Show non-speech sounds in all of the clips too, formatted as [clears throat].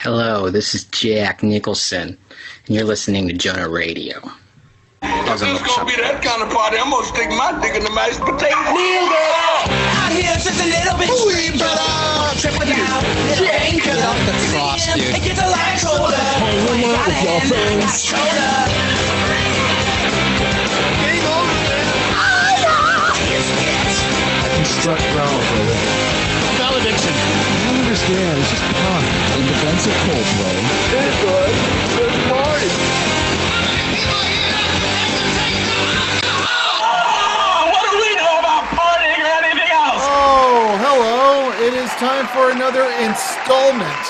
Hello, this is Jack Nicholson, and you're listening to Jonah Raydio. If this gonna be that kind of party, I'm gonna stick my dick in the mashed potato. Kneel down. Out here just a little bit sweet, but triple down. Drink Get off the cross, dude. and get the light shoulder. Hey, what up with y'all friends? Construct ground, brother. Valediction. I don't understand. It's just fun. In defense of Coldplay. It's good. Good party. Oh, what do we know about partying or anything else? Oh, hello. It is time for another installment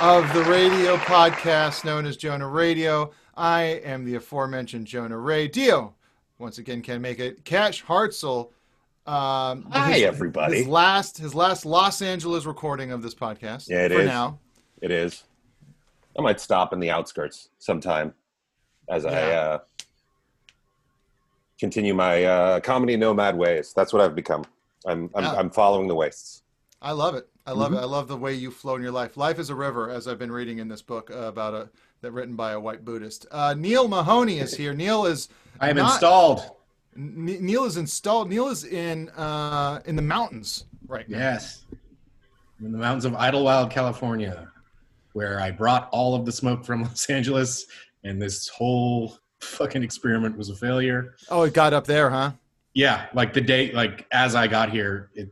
of the radio podcast known as Jonah Raydio. I am the aforementioned Jonah Ray. Dio, once again, can make it. Cash Hartzell. Um, Hi, his- everybody. His last, his last Los Angeles recording of this podcast. Yeah, it for is. now. It is. I might stop in the outskirts sometime as I uh, continue my uh, comedy nomad ways. That's what I've become. I'm I'm, Yeah. I'm following the wastes. I love it. I love Mhm. it. I love the way you flow in your life. Life is a river, as I've been reading in this book uh, about a that written by a white Buddhist. Uh, Neil Mahoney is here. Neil is. I am not- installed. Neil is installed. Neil is in uh, in the mountains right now. Yes. In the mountains of Idyllwild, California, where I brought all of the smoke from [laughs] Los Angeles, and this whole fucking experiment was a failure. Oh, it got up there, huh? Yeah, like the day, like as I got here, it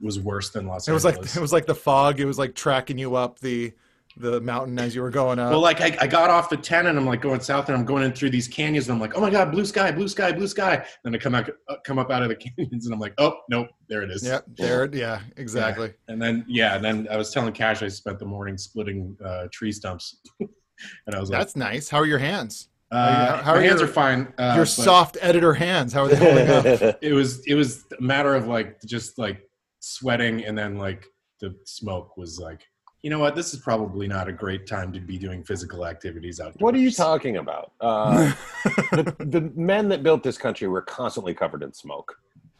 was worse than Los It was like Angeles. it was like the fog. It was like tracking you up the the mountain as you were going up. well, like I, I got off the 10 and I'm like going south and I'm going in through these canyons and I'm like, oh my god, blue sky, blue sky, blue sky. Then I come out, uh, come up out of the [laughs] canyons and I'm like, oh nope, there it is. Yeah, there. Yeah, exactly. And then yeah, and then I was telling Cash I spent the morning splitting uh, tree stumps, [laughs] and I was like, That's nice. How are your hands? Uh, How my are hands your- are fine. Uh, your soft editor hands. How are they holding up? [laughs] It was it was a matter of like just like sweating, and then like the smoke was like, you know what, this is probably not a great time to be doing physical activities outdoors. What are you talking about? Uh, [laughs] the, the men that built this country were constantly covered in smoke.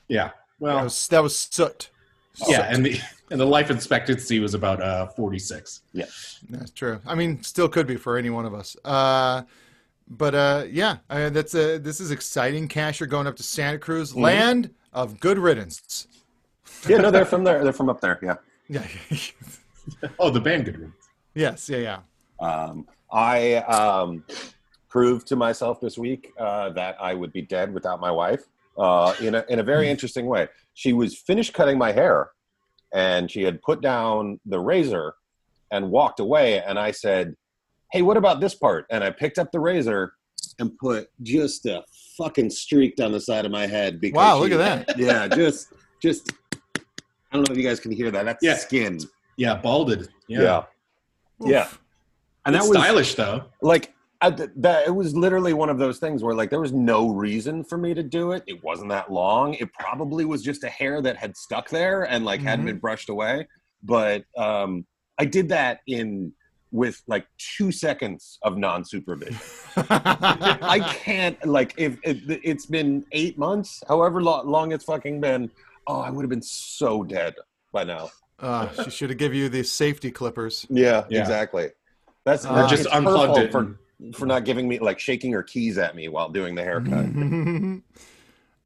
Yeah. Well, that was that was soot. yeah, and the and the life expectancy was about uh 46. Yeah. That's true. I mean, still could be for any one of us. Uh, but uh, yeah, I mean, that's a, this is exciting. Cash, you're going up to Santa Cruz, Mhm. land of good riddance. Yeah, no, they're from there. They're from up there. Yeah. [laughs] Yeah. Oh, the band good Yes. Yeah. Yeah. Um, I um, proved to myself this week uh, that I would be dead without my wife uh, in, a, in a very interesting way. She was finished cutting my hair and she had put down the razor and walked away. And I said, Hey, what about this part? And I picked up the razor and put just a fucking streak down the side of my head. Because Wow, look she- at that. [laughs] Yeah, just, just, I don't know if you guys can hear that. That's Yeah. skin. Yeah, balded. Yeah. Yeah. Yeah. And that It's was stylish though. like I, that it was literally one of those things where like there was no reason for me to do it it wasn't that long it probably was just a hair that had stuck there and like hadn't Mhm. been brushed away but um i did that in with like two seconds of non-supervision [laughs] i can't like if, if it's been eight months however lo- long it's fucking been oh i would have been so dead by now Uh, she should have given you the safety clippers. yeah, Yeah. exactly. That's Or it's just unplugged it for for not giving me like shaking her keys at me while doing the haircut. [laughs]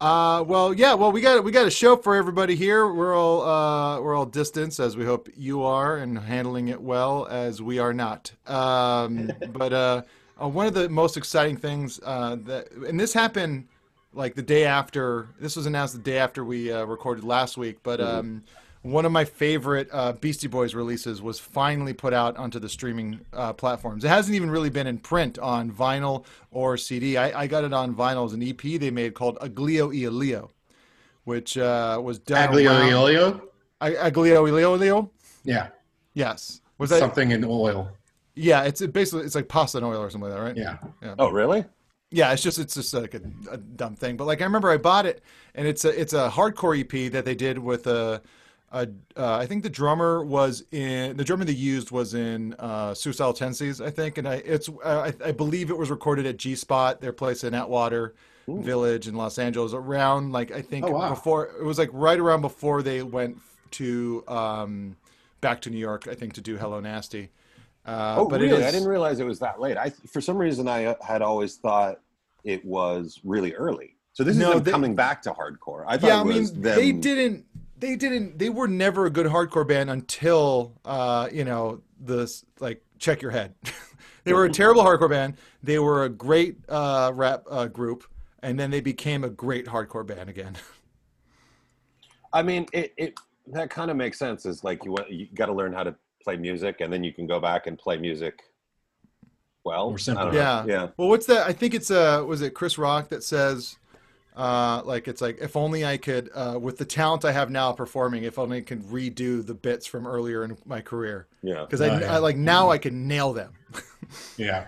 Uh, well, yeah. Well, we got we got a show for everybody here. We're all uh, we're all distanced, as we hope you are, and handling it well as we are not. Um, [laughs] but uh, uh, one of the most exciting things uh, that, and this happened like the day after. This was announced the day after we uh, recorded last week. But um, one of my favorite uh, Beastie Boys releases was finally put out onto the streaming uh, platforms. It hasn't even really been in print on vinyl or CD. I, I got it on vinyl as an EP they made called Aglio e Olio, which uh, was done. Aglio around- e olio? Aglio e Olio? Yeah. Yes. Was that Something in oil. Yeah, it's it basically it's like pasta and oil or something like that, right? Yeah. Yeah. Oh, really? Yeah, it's just it's just like a, a dumb thing. But like I remember I bought it, and it's a it's a hardcore EP that they did with a, uh, I think the drummer was in the drummer they used was in uh, Suicidal Tendencies, I think, and I it's uh, I, I believe it was recorded at G Spot, their place in Atwater Village in Los Angeles, around like I think Oh, wow. before it was like right around before they went to um, back to New York, I think, to do Hello Nasty. Uh, oh, but really? it is, I didn't realize it was that late. I, for some reason, I uh, had always thought it was really early. So this is them they- coming back to hardcore. I thought yeah, I mean, them. they didn't. They didn't. They were never a good hardcore band until, uh, you know, this like check your head. [laughs] they were a terrible hardcore band. They were a great uh, rap uh, group, and then they became a great hardcore band again. [laughs] I mean, it, it that kind of makes sense. Is like you want you got to learn how to play music, and then you can go back and play music. Well, More simple. I don't know. yeah, yeah. Well, what's that? I think it's uh, was it Chris Rock that says, uh, like it's like if only I could, uh, with the talent I have now performing, if only I could redo the bits from earlier in my career. Yeah. Because I, yeah. I like now I can nail them. [laughs] Yeah.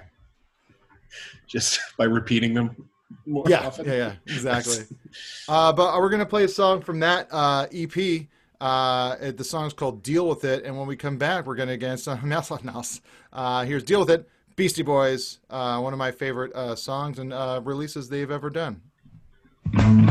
Just [laughs] by repeating them more yeah, often. yeah, yeah, exactly. [laughs] uh, but we're gonna play a song from that uh, EP. Uh, it- the song's called "Deal with It," and when we come back, we're gonna get some mouse on mouse. Uh, here's "Deal with It," Beastie Boys, uh, one of my favorite uh, songs and uh, releases they've ever done. Hello,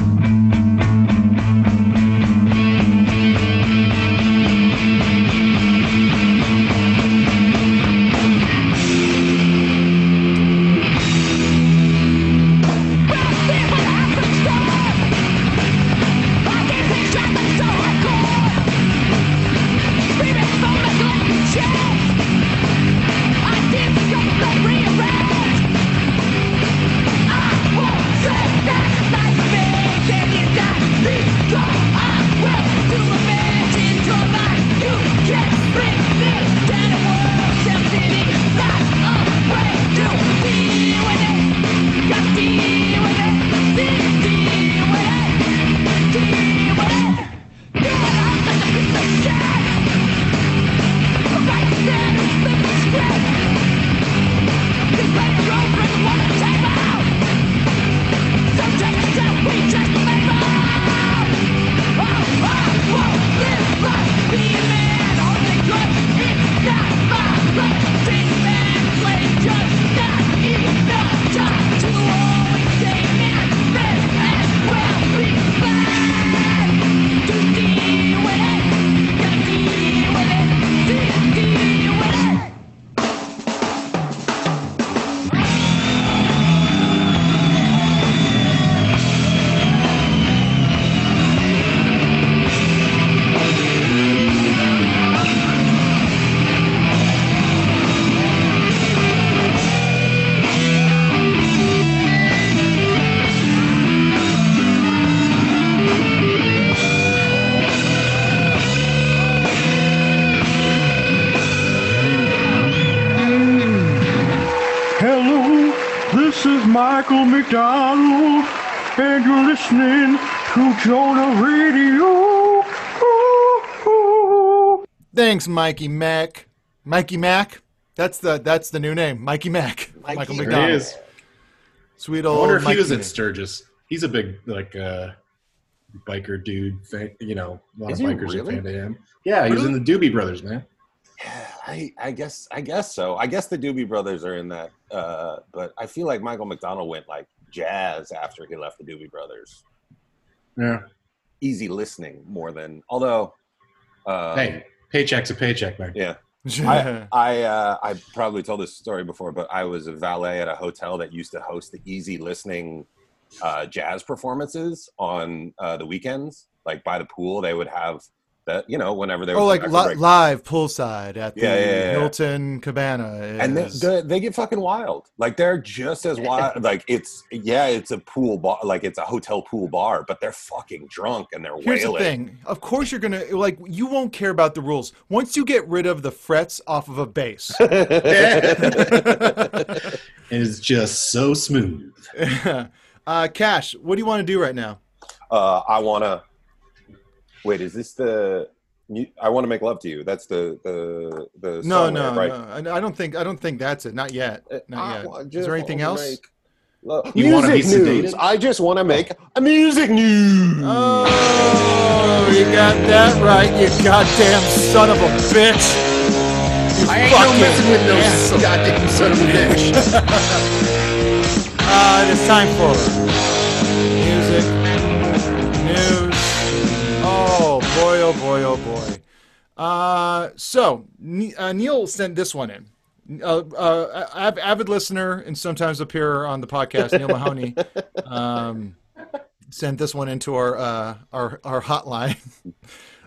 Radio. Ooh, ooh. Thanks, Mikey Mac. Mikey Mac. That's the that's the new name, Mikey Mac. Michael There McDonald. he is. Sweet old. I old. wonder if Mikey he was Mac. at Sturgis. He's a big like uh biker dude thing, you know, a lot Is of bikers really? at Van Dam. Yeah, he was in the Doobie Brothers, man. I, I guess I guess so. I guess the Doobie Brothers are in that, uh, but I feel like Michael McDonald went like jazz after he left the Doobie Brothers. Yeah. Easy listening more than although. Um, hey, paycheck's a paycheck, man. Yeah. I I, uh, I probably told this story before, but I was a valet at a hotel that used to host the easy listening uh, jazz performances on uh, the weekends. Like by the pool, they would have that. You know, whenever they were Oh, like come back from li- live poolside at the Yeah, yeah, yeah, yeah. Hilton Cabana. and they, they, they get fucking wild. Like they're just as [laughs] wild. like it's yeah, it's a pool bar, like it's a hotel pool bar, but they're fucking drunk and they're Here's wailing. the thing. Of course, you're gonna like. You won't care about the rules once you get rid of the frets off of a bass. [laughs] It is just so smooth. [laughs] uh, Cash, what do you want to do right now? Uh, I wanna. Wait, is this the? mu- I want to make love to you. That's the the the. No, song no, there, right? no. I I don't think. I don't think that's it. Not yet. Not I yet. wa- Is just there anything wanna else? make love- You wanna be music news. sedated? I just want to make a music news. Oh, you got that right, you goddamn son of a bitch. You I ain't no fucking messing with no asshole. goddamn son of a bitch. [laughs] Uh, it's time for boy, oh boy. Uh, so uh, Neil sent this one in. Uh, uh, av- avid listener and sometimes appear on the podcast, Neil Mahoney, [laughs] um, sent this one into our uh, our our hotline. [laughs]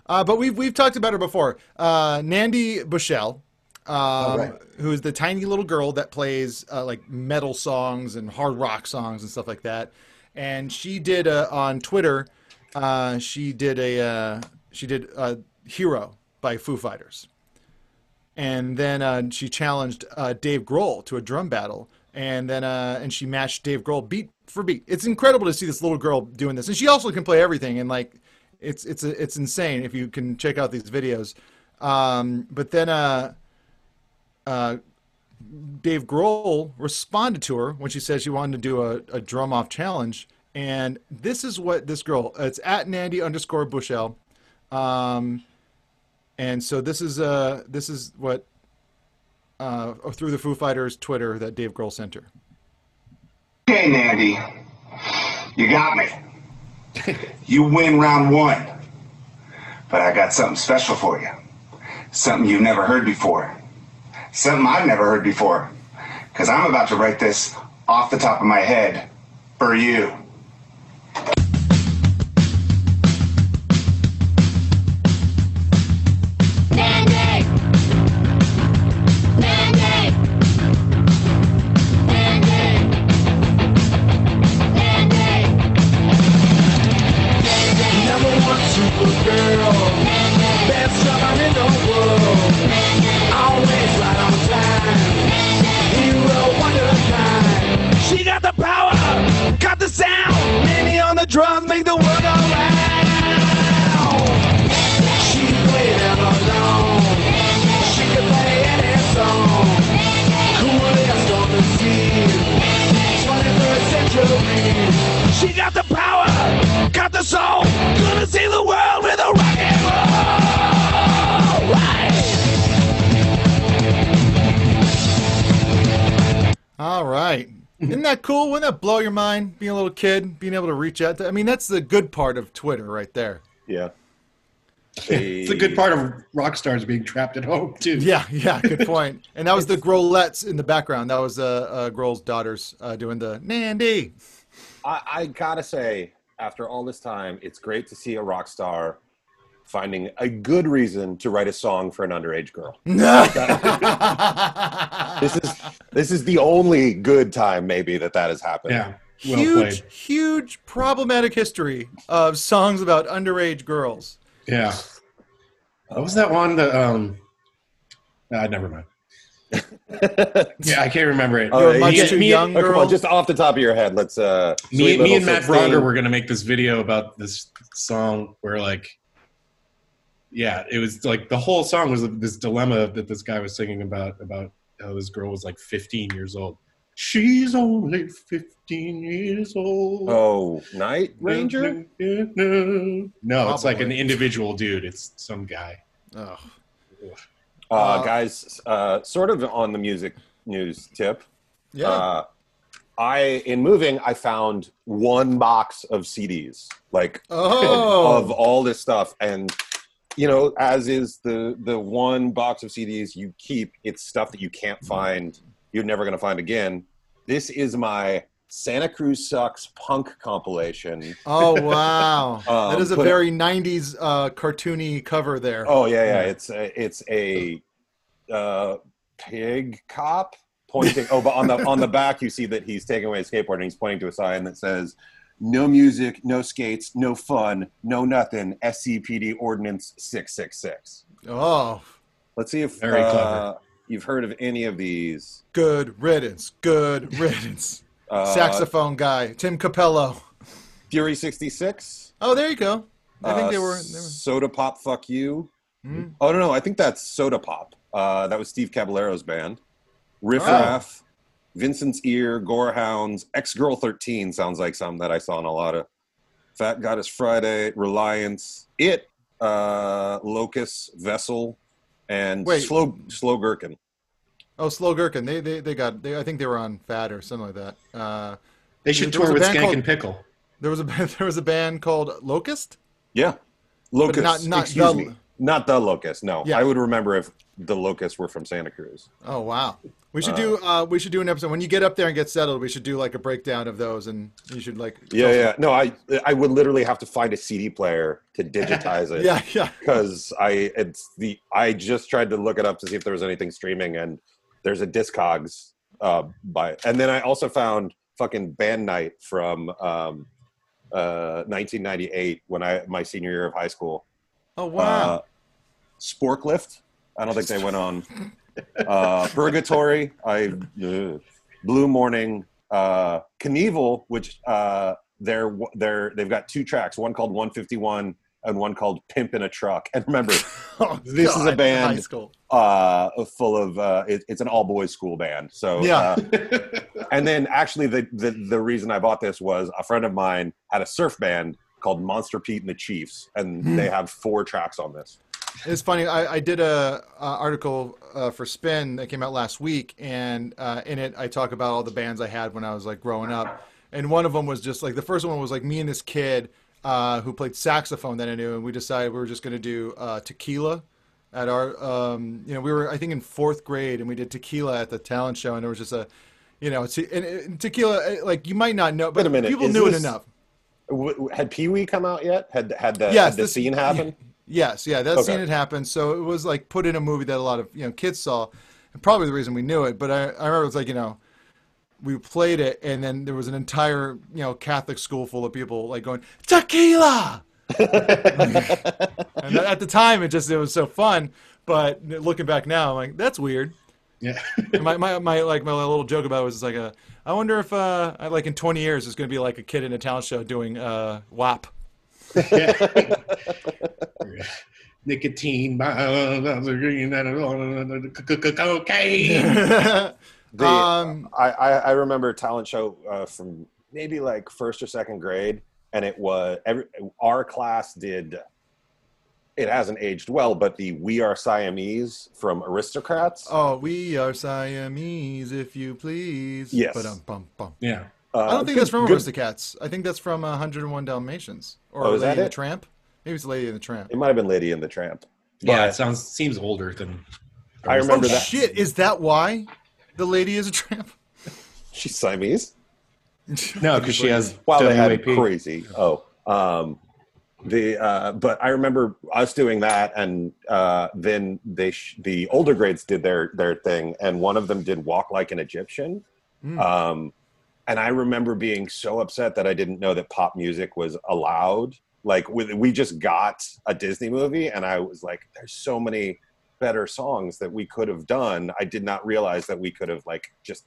Uh, but we've we've talked about her before. Uh, Nandi Bushell, um, right. who is the tiny little girl that plays uh, like metal songs and hard rock songs and stuff like that. And she did uh, on Twitter. Uh, she did a uh, she did uh, "Hero" by Foo Fighters, and then uh, she challenged uh, Dave Grohl to a drum battle. And then uh, and she matched Dave Grohl beat for beat. It's incredible to see this little girl doing this, and she also can play everything. And like, it's it's it's insane if you can check out these videos. Um, but then uh, uh, Dave Grohl responded to her when she said she wanted to do a, a drum off challenge. And this is what this girl, it's at Nandi underscore Bushell. Um, and so this is, uh, this is what, uh, through the Foo Fighters Twitter that Dave Grohl sent her. Okay, Nandi. You got me. You win round one. But I got something special for you. Something you've never heard before. Something I've never heard before. Because I'm about to write this off the top of my head for you. Drums make the world go round. She played them alone. She could play any song. On the scene. 21st century. She got the power, got the soul. Gonna see the Isn't that cool? Wouldn't that blow your mind? Being a little kid, being able to reach out to, I mean, that's the good part of Twitter right there. Yeah. it's a good part of rock stars being trapped at home too. Yeah, yeah, good point. And that was the Grolettes in the background. That was uh, uh, Grohl's daughters uh, doing the Nandi. I, I gotta say, after all this time, it's great to see a rock star finding a good reason to write a song for an underage girl. [laughs] this is this is the only good time maybe that that has happened. Yeah. huge, huge problematic history of songs about underage girls. Yeah. What was that one? The um. Uh, never mind. [laughs] yeah, I can't remember it. Oh, me, you- me- oh, come on, just off the top of your head, let's. uh me, me and Matt 16. Braunger were gonna make this video about this song where like, yeah, it was like the whole song was this dilemma that this guy was singing about about how this girl was like 15 years old. She's only 15 years old. Oh, Night Ranger. No, it's like an individual dude. It's some guy. Oh. Uh, Uh, guys, uh, sort of on the music news tip. Yeah. Uh, I in moving, I found one box of CDs, like Oh. of, of all this stuff, and you know, as is the the one box of CDs you keep, it's stuff that you can't find, you're never going to find again. This is my Santa Cruz Sucks punk compilation. Oh [laughs] wow, Um, that is a very '90s uh, cartoony cover there. Oh yeah, yeah. It's a, it's a uh, pig cop pointing. oh, but on the on the back you see that he's taking away his skateboard and he's pointing to a sign that says, "No music, no skates, no fun, no nothing." SCPD Ordinance six six six. Oh, Let's see if Very uh, you've heard of any of these. good riddance. Good [laughs] riddance. Uh, Saxophone guy, Tim Cappello. Fury sixty six. Oh, there you go. I think Uh, they were. They were Soda Pop Fuck You. Hmm. Oh no, no, I think that's Soda Pop. Uh, that was Steve Caballero's band. Riff Raff, Vincent's Ear, Gorehounds, X Girl 13 sounds like something that I saw in a lot of. Fat Goddess Friday, Reliance, It, uh, Locust, Vessel, and Wait. Slow Slow Gherkin. Oh, Slow Gherkin. They they they got. They, I think they were on Fat or something like that. Uh, They should tour with Skank called- and Pickle. There was a [laughs] there was a band called Locust. Yeah, Locust. not- not excuse the- me, not the Locust. No, Yeah. I would remember if the Locusts were from Santa Cruz. Oh wow. We should do uh, we should do an episode when you get up there and get settled. We should do like a breakdown of those, and you should like Yeah, yeah. No, I I would literally have to find a CD player to digitize [laughs] it. Yeah, yeah. Because I it's the I just tried to look it up to see if there was anything streaming, and there's a Discogs uh, by, and then I also found fucking Band Night from um, uh, 1998 when I my senior year of high school. Oh wow. Uh, Sporklift. I don't think they went on. Uh, Purgatory. I uh, Blue Morning. Uh, Knievel, which uh, they're they're they've got two tracks. One called 151 and one called Pimp in a Truck. And remember, [laughs] Oh, this is God, a High band uh, full of uh, it, it's an all boys school band. So Yeah. uh, [laughs] and then actually the, the the reason I bought this was a friend of mine had a surf band called Monster Pete and the Chiefs, and Hmm. they have four tracks on this. It's funny. I, I did a, uh article uh, for Spin that came out last week, and uh, in it I talk about all the bands I had when I was like growing up. And one of them was just like the first one was like me and this kid uh, who played saxophone that I knew, and we decided we were just going to do uh, tequila at our. Um, you know, we were I think in fourth grade, and we did tequila at the talent show, and there was just a, you know, te- and, and tequila uh, like you might not know, but a people is knew it enough. W- had Pee Wee come out yet? Had had the, Yes, had the this- scene happen? Yes, yeah, that Okay. scene had happened. So it was like put in a movie that a lot of you know kids saw, and probably the reason we knew it. But I, I remember it was like you know, we played it, and then there was an entire you know Catholic school full of people like going tequila. [laughs] and at the time, it just it was so fun. But looking back now, I'm like that's weird. Yeah. My, my, my like my little joke about it was like a I wonder if uh like in 20 years there's going to be like a kid in a talent show doing uh WAP. Nicotine, cocaine. The, Um, I, I I remember a talent show uh, from maybe like first or second grade, and it was every our class did. It hasn't aged well, but the "We Are Siamese" from Aristocats. Oh, we are Siamese, if you please. Yes. Ba-dum-bum-bum. Yeah. Uh, I don't think good- that's from good- Aristocats. I think that's from uh, 101 Dalmatians or Oh, is Lady and the? Tramp. Maybe it's Lady and the Tramp. It might have been Lady and the Tramp. Yeah, it sounds seems older than. I remember oh that. shit! Is that why the lady is a tramp? [laughs] She's Siamese. [laughs] No, because she has Wow, they had crazy. Oh, um, the uh, but I remember us doing that, and uh, then they sh- the older grades did their their thing, and one of them did "Walk Like an Egyptian." Hmm. Um, and I remember being so upset that I didn't know that pop music was allowed. Like we just got a Disney movie, and I was like, "There's so many better songs that we could have done." I did not realize that we could have like just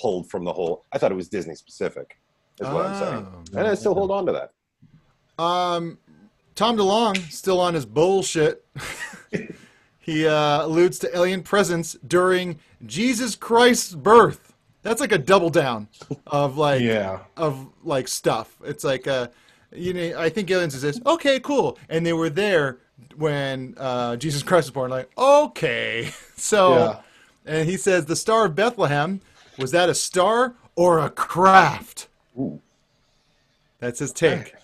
pulled from the whole. I thought it was Disney specific. Is what I'm saying, Oh. and I still hold on to that. Um, Tom DeLonge still on his bullshit. [laughs] he uh, alludes to alien presence during Jesus Christ's birth. That's like a double down of like Yeah. of like stuff. It's like uh, you know I think aliens exist. Okay, cool. And they were there when uh, Jesus Christ was born. Like okay, [laughs] so Yeah. and he says the Star of Bethlehem was that a star or a craft? That's his take.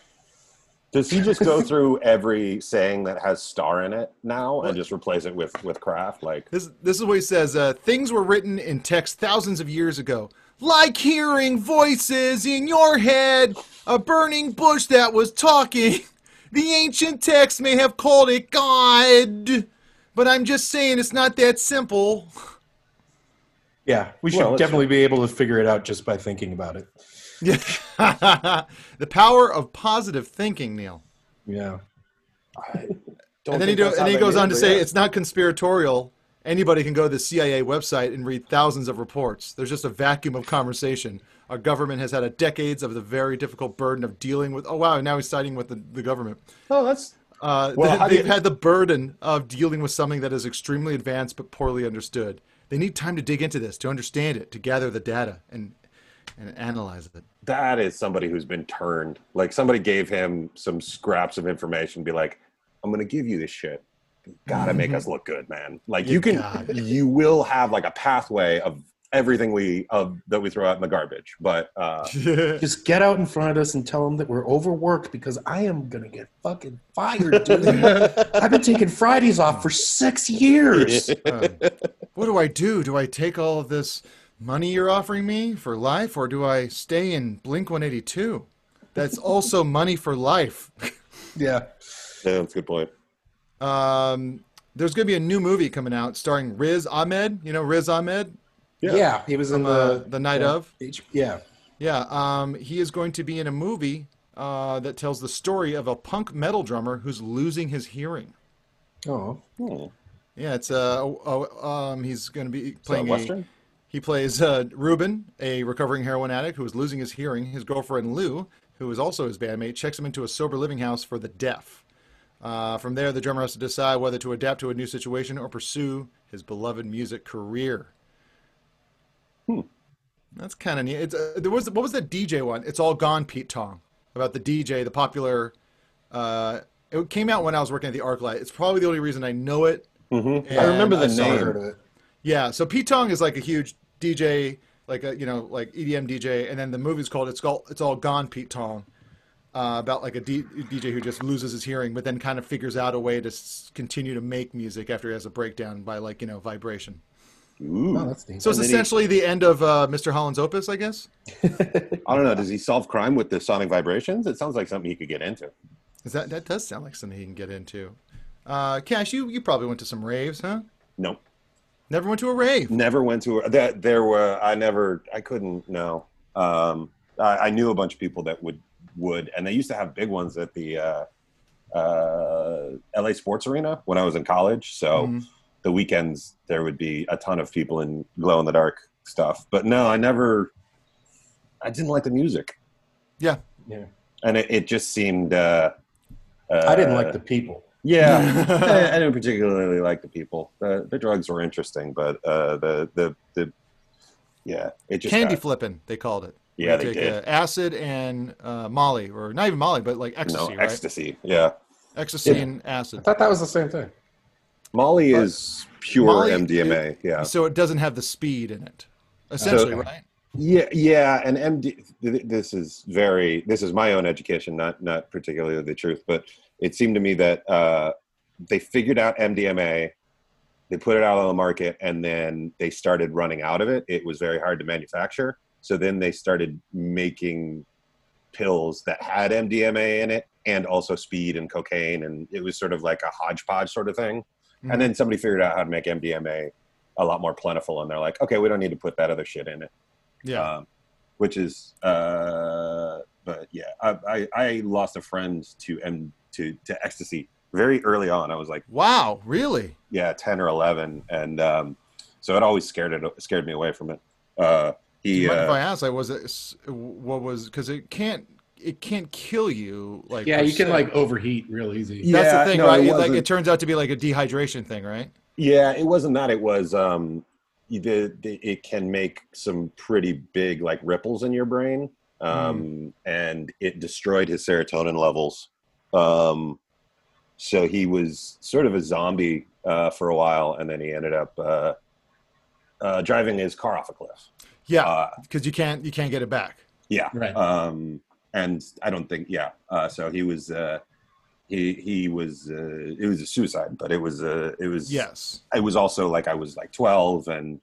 Does he just go [laughs] through every saying that has star in it now and just replace it with with craft? Like This this is what he says. Uh, Things were written in text thousands of years ago, like hearing voices in your head, a burning bush that was talking. [laughs] The ancient texts may have called it God, but I'm just saying it's not that simple. Yeah, we should Well, that's- definitely be able to figure it out just by thinking about it. Yeah. [laughs] the power of positive thinking, Neil. Yeah. and then he, do, and he goes on to say it's not conspiratorial. Anybody can go to the CIA website and read thousands of reports. There's just a vacuum of conversation. Our government has had a decades of the very difficult burden of dealing with. Oh wow! Now he's siding with the, the government. Oh, that's. Uh, Well, they, they've you- had the burden of dealing with something that is extremely advanced but poorly understood. They need time to dig into this, to understand it, to gather the data and and analyze it. That is somebody who's been turned. Like somebody gave him some scraps of information, be like, I'm gonna give you this shit. You gotta make us look good, man. Like You you can got you will have like a pathway of everything we of that we throw out in the garbage. But uh [laughs] Just get out in front of us and tell them that we're overworked because I am gonna get fucking fired, dude. [laughs] I've been taking Fridays off for six years. Uh, what do I do? Do I take all of this money you're offering me for life, or do I stay in Blink 182? That's also [laughs] money for life. [laughs] yeah. yeah, that's a good point. Um, there's going to be a new movie coming out starring Riz Ahmed. You know Riz Ahmed? Yeah, he was in From, uh, the the night yeah, of. H- yeah. Yeah, um, he is going to be in a movie uh, that tells the story of a punk metal drummer who's losing his hearing. Oh. Yeah, it's uh, oh, um, he's going to be playing a- Western? He plays uh, Ruben, a recovering heroin addict who is losing his hearing. His girlfriend Lou, who is also his bandmate, checks him into a sober living house for the deaf. Uh, from there, the drummer has to decide whether to adapt to a new situation or pursue his beloved music career. Hmm. That's kind of neat. It's, uh, there was what was that DJ one? It's all gone, Pete Tong, about the DJ, the popular. Uh, it came out when I was working at the ArcLight. It's probably the only reason I know it. Mhm. I remember the it. name. Heard of it. Yeah, so Pete Tong is like a huge DJ, like a you know like EDM DJ, and then the movie's called "It's All It's All Gone." Pete Tong, uh, about like a D- DJ who just loses his hearing, but then kind of figures out a way to s- continue to make music after he has a breakdown by like you know vibration. Ooh. Oh, that's. So it's And then he- essentially the end of uh, Mr. Holland's opus, I guess. [laughs] I don't know. Does he solve crime with the sonic vibrations? It sounds like something he could get into. Is that that does sound like something he can get into? Uh, Cash, you you probably went to some raves, huh? Nope. Never went to a rave. Never went to a, that. There were. I never. I couldn't. No. Um, I, I knew a bunch of people that would would, and they used to have big ones at the uh, uh, LA Sports Arena when I was in college. So Mhm. the weekends there would be a ton of people in glow in the dark stuff. But no, I never. I didn't like the music, Yeah. Yeah. and it, it just seemed. Uh, uh, I didn't like the people. Yeah, [laughs] I, I didn't particularly like the people. The, the drugs were interesting, but uh, the the the yeah, it just Candy got- flipping, they called it. Yeah, Where they take, did. Uh, acid and uh, Molly, or not even Molly, but like ecstasy, no right? ecstasy. Yeah, Ecstasy Yeah. and acid. I thought that was the same thing. Molly is pure Molly- MDMA. yeah, So it doesn't have the speed in it, essentially, So- right? yeah, yeah. And MD. th- This is very. This is my own education, not not particularly the truth, but it seemed to me that uh, they figured out MDMA. They put it out on the market, and then they started running out of it. It was very hard to manufacture. So then they started making pills that had MDMA in it and also speed and cocaine. And it was sort of like a hodgepodge sort of thing. Mhm. And then somebody figured out how to make MDMA a lot more plentiful. And they're like, okay, we don't need to put that other shit in it. Yeah. Um, which is, uh, but yeah, I, I, I lost a friend to M to, to ecstasy very early on. I was like, wow, really? yeah, 10 or 11. And, um, so it always scared it, scared me away from it. Uh, Do he, you mind if I uh, ask? Like, was it what was because it can't it can't kill you like Yeah, you can like overheat real easy. that's the thing no, right it It, like it turns out to be like a dehydration thing right Yeah, it wasn't that. It was um, you did. It can make some pretty big like ripples in your brain, um, and it destroyed his serotonin levels. Um, so he was sort of a zombie uh, for a while, and then he ended up uh, uh, driving his car off a cliff. yeah Uh, because you can't you can't get it back Yeah. Right. Um, and I don't think, yeah. Uh, so he was, uh, he, he was, uh, it was a suicide, but it was, uh, it was, yes it was also like I was like 12 and,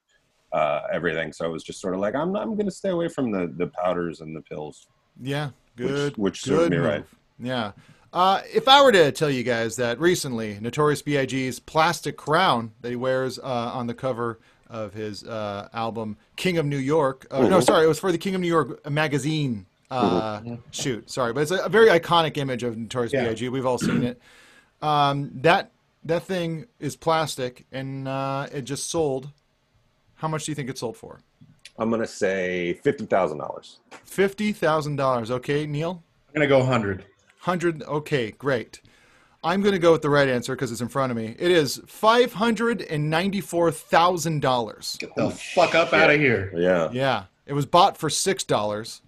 uh, everything. So it was just sort of like I'm I'm going to stay away from the the powders and the pills. Yeah, good. which good served me move. right. Yeah. Uh, if I were to tell you guys that recently, Notorious B.I.G.'s plastic crown that he wears uh, on the cover of his uh, album King of New York. Uh, No, Mhm. sorry, it was for the King of New York magazine uh, Mhm. shoot. Sorry, but it's a, a very iconic image of Notorious Yeah. B.I.G. We've all seen it. Um, that that thing is plastic, and uh, it just sold. How much do you think it sold for? I'm going to say fifty thousand dollars. Fifty thousand dollars. Okay, Neil. I'm gonna go 100. Okay, great. I'm going to go with the right answer because it's in front of me. It is five hundred and ninety-four thousand dollars. Get the fuck up out of here. Yeah. Yeah, it was bought for six dollars,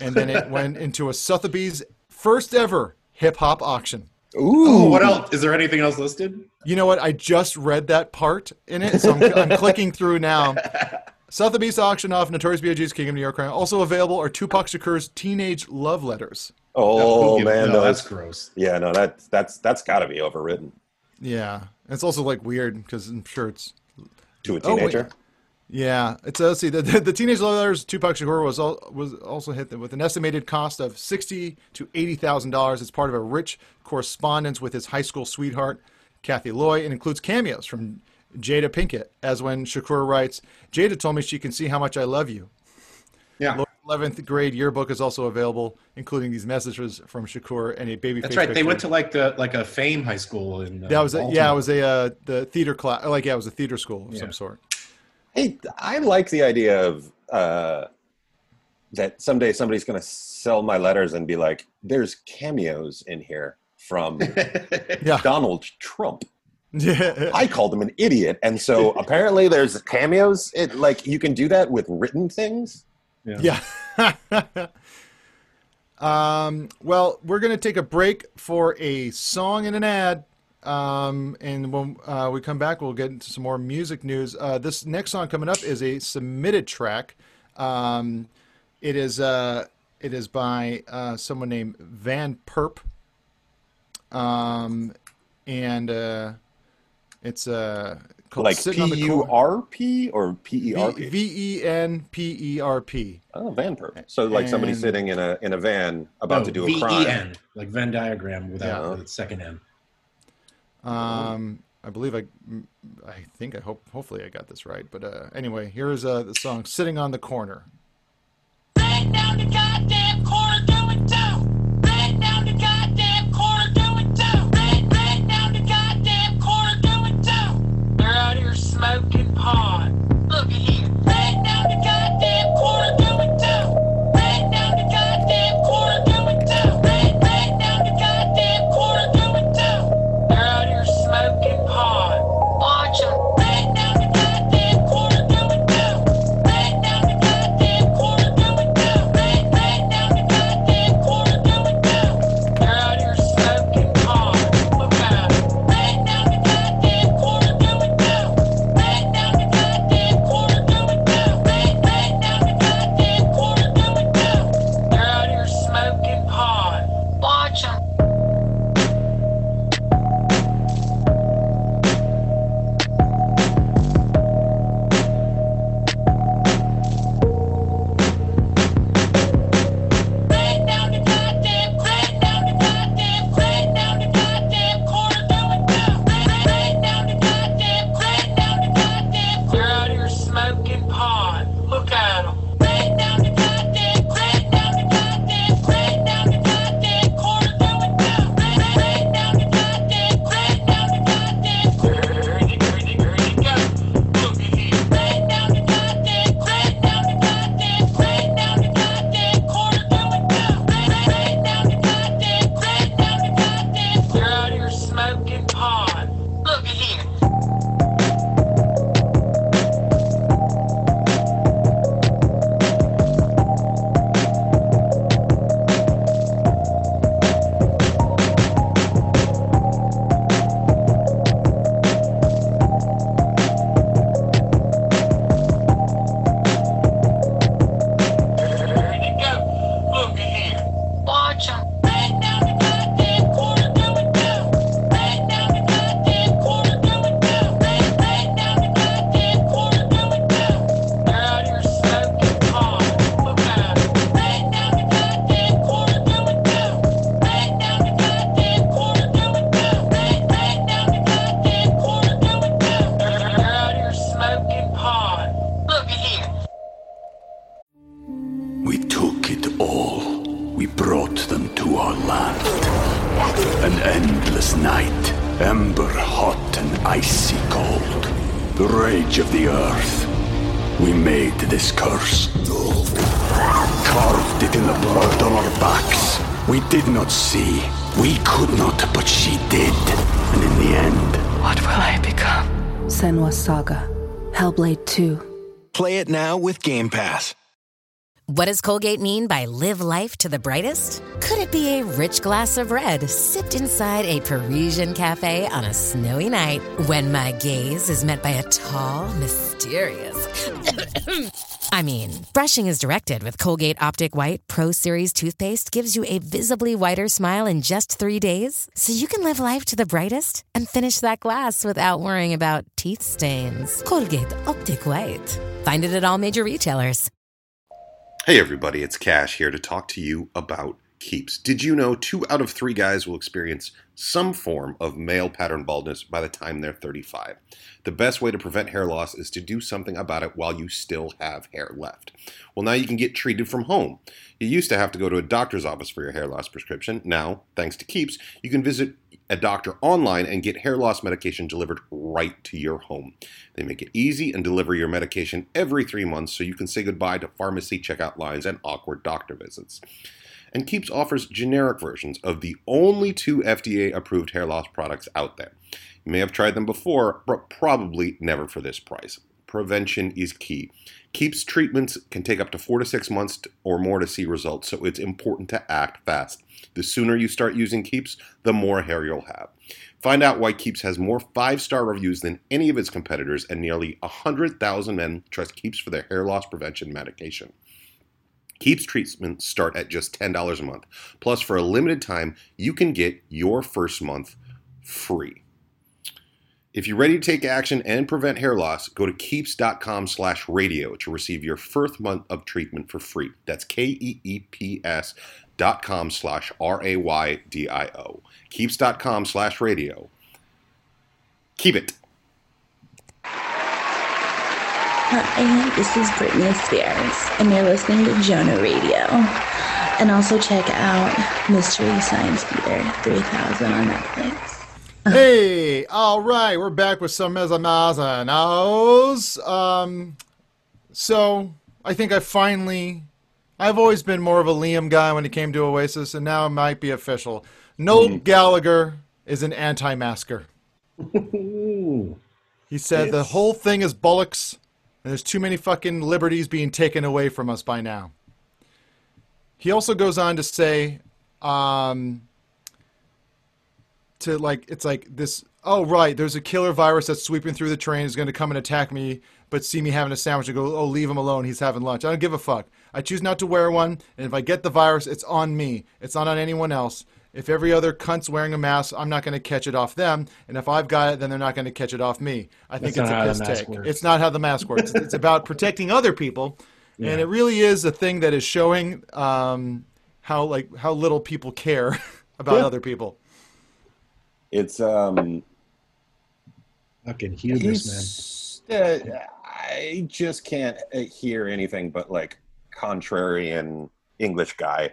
and then it [laughs] went into a Sotheby's first ever hip hop auction. Ooh. Oh, what else? Is there anything else listed? You know what? I just read that part in it, so I'm, I'm clicking through now. [laughs] Sotheby's auction off Notorious B.I.G.'s King of New York Crown. Also available are Tupac Shakur's Teenage Love Letters. Oh who man, no, those- that's gross. Yeah, no, that's that's that's got to be overwritten Yeah, it's also like weird because I'm sure it's to a Oh, wait. teenager. Yeah, it's uh, let's see the, the, the teenage love letters Tupac Shakur was al- was also hit with an estimated cost of sixty to eighty thousand dollars. It's part of a rich correspondence with his high school sweetheart Kathy Loy, and includes cameos from Jada Pinkett, as when Shakur writes, "Jada told me she can see how much I love you." Yeah. Eleventh grade yearbook is also available, including these messages from Shakur and a baby. That's right. They went to like the like a fame high school in. Uh, That was a, yeah, Baltimore. it was a uh, the theater class. Like yeah, it was a theater school of Yeah. some sort. Hey, I like the idea of uh, that someday somebody's going to sell my letters and be like, "There's cameos in here from [laughs] Donald Trump." Yeah. [laughs] I called him an idiot, and so [laughs] apparently there's cameos. It like you can do that with written things. Yeah. [laughs] um, well, we're going to take a break for a song and an ad. Um, and when uh, we come back, we'll get into some more music news. Uh, this next song coming up is a submitted track. Um, it is uh, it is by uh, someone named Van Perp. Um, and uh, it's uh, called Like Sitting on P the U Cor- R P or P E R P. V E N P E R P. Oh, van perp. So like somebody sitting in a in a van about No, to do a V-E-N, crime. like Venn diagram without Yeah. the second N. Um, I believe I, I think I hope, hopefully I got this right. But uh, anyway, here is uh, the song "Sitting on the Corner." Saga. Hellblade 2. Play it now with Game Pass. What does Colgate mean by live life to the brightest? Could it be a rich glass of red sipped inside a Parisian cafe on a snowy night when my gaze is met by a tall, mysterious. [coughs] [coughs] I mean, brushing is directed with Colgate Optic White Pro Series toothpaste gives you a visibly whiter smile in just three days, so you can live life to the brightest and finish that glass without worrying about teeth stains. Colgate Optic White. Find it at all major retailers. Hey everybody, it's Cash here to talk to you about Keeps. Did you know two out of three guys will experience some form of male pattern baldness by the time they're 35? The best way to prevent hair loss is to do something about it while you still have hair left. Well, now you can get treated from home. You used to have to go to a doctor's office for your hair loss prescription. Now, thanks to Keeps, you can visit a doctor online and get hair loss medication delivered right to your home. They make it easy and deliver your medication every three months so you can say goodbye to pharmacy checkout lines and awkward doctor visits. And Keeps offers generic versions of the only two FDA approved hair loss products out there. You may have tried them before, but probably never for this price. Prevention is key. Keeps treatments can take up to four to six months or more to see results, so it's important to act fast. The sooner you start using Keeps, the more hair you'll have. Find out why Keeps has more five star reviews than any of its competitors, and nearly 100,000 men trust Keeps for their hair loss prevention medication. Keeps treatments start at just $10 a month. Plus, for a limited time, you can get your first month free. If you're ready to take action and prevent hair loss, go to keeps.com slash raydio to receive your first month of treatment for free. That's K-E-E-P-S dot com slash R-A-Y-D-I-O. Keeps.com slash raydio. Keep it. Hi, this is Britney Spears, and you're listening to Jonah Raydio. And also check out Mystery Science Theater 3000 on Netflix. hey, all right, we're back with some Mezamazanos. Um, so I think I finally, I've always been more of a Liam guy when it came to Oasis, and now it might be official. Noel Gallagher is an anti-masker. [laughs] He said the whole thing is bollocks, and there's too many fucking liberties being taken away from us by now. He also goes on to say, um, to like, it's like this. Oh right, there's a killer virus that's sweeping through the train. Is going to come and attack me, but see me having a sandwich and go, oh leave him alone. He's having lunch. I don't give a fuck. I choose not to wear one, and if I get the virus, it's on me. It's not on anyone else. If every other cunt's wearing a mask, I'm not going to catch it off them. And if I've got it, then they're not going to catch it off me. I think That's it's a how piss take. works. It's not how the mask works. it's about protecting other people, [laughs] and it really is a thing that is showing um, how like how little people care [laughs] about Yeah. other people. It's um Fucking hubris, man. uh, I just can't uh, hear anything but like contrarian English guy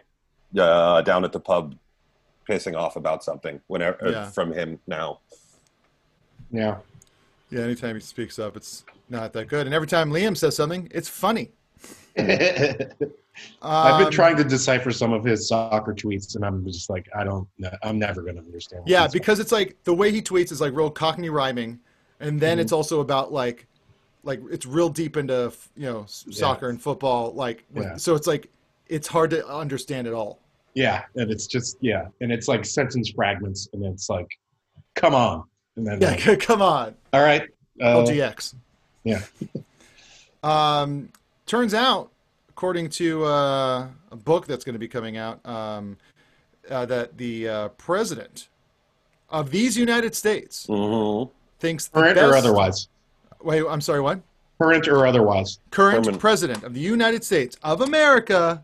uh, down at the pub pissing off about something whenever uh, Yeah. from him now. Yeah. Yeah, anytime he speaks up, it's not that good. And every time Liam says something, it's funny. [laughs] I've been Um, trying to decipher some of his soccer tweets, and I'm just like, I don't, I'm never going to understand. Yeah, he's- because it's like the way he tweets is like real Cockney rhyming, and then it's also about like, like it's real deep into you know s- Yeah. soccer and football. Like, Yeah. so it's like it's hard to understand at all. Yeah, and it's just yeah, and it's like sentence fragments, and it's like, come on, and then Yeah, like, [laughs] come on, all right, uh, LGX. yeah, [laughs] Um, turns out, according to uh, a book that's going to be coming out, um, uh, that the uh, president of these United States thinks the current best, or otherwise, Wait, I'm sorry. What? current or otherwise. Current Permanent. president of the United States of America.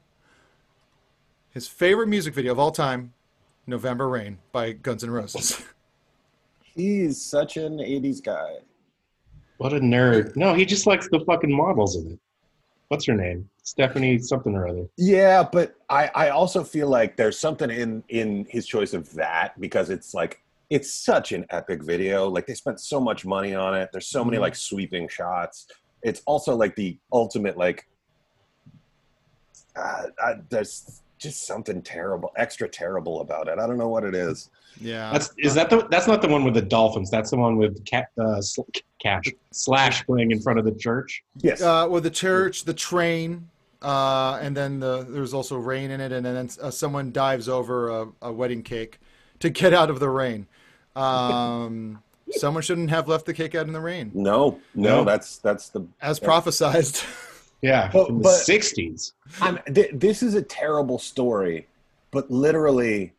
His favorite music video of all time, "November Rain" by Guns N' Roses. [laughs] He's such an '80s guy. What a nerd! No, he just likes the fucking models in it. What's her name? Stephanie something or other. Yeah, but I, I also feel like there's something in in his choice of that because it's like it's such an epic video. Like they spent so much money on it. There's so many Mhm. like sweeping shots. It's also like the ultimate like. Uh, I, there's just something terrible, extra terrible about it. I don't know what it is. Yeah. That's is that the that's not the one with the dolphins. That's the one with cat uh, sl- cash slash playing in front of the church. Yes. Uh, well, the church, the train, uh, and then the there's also rain in it, and then uh, someone dives over a, a wedding cake to get out of the rain. Um, someone shouldn't have left the cake out in the rain, No, no, No. that's that's the as that's- prophesized. [laughs] Yeah, But- in the but- '60s. I'm, th- this is a terrible story, but literally,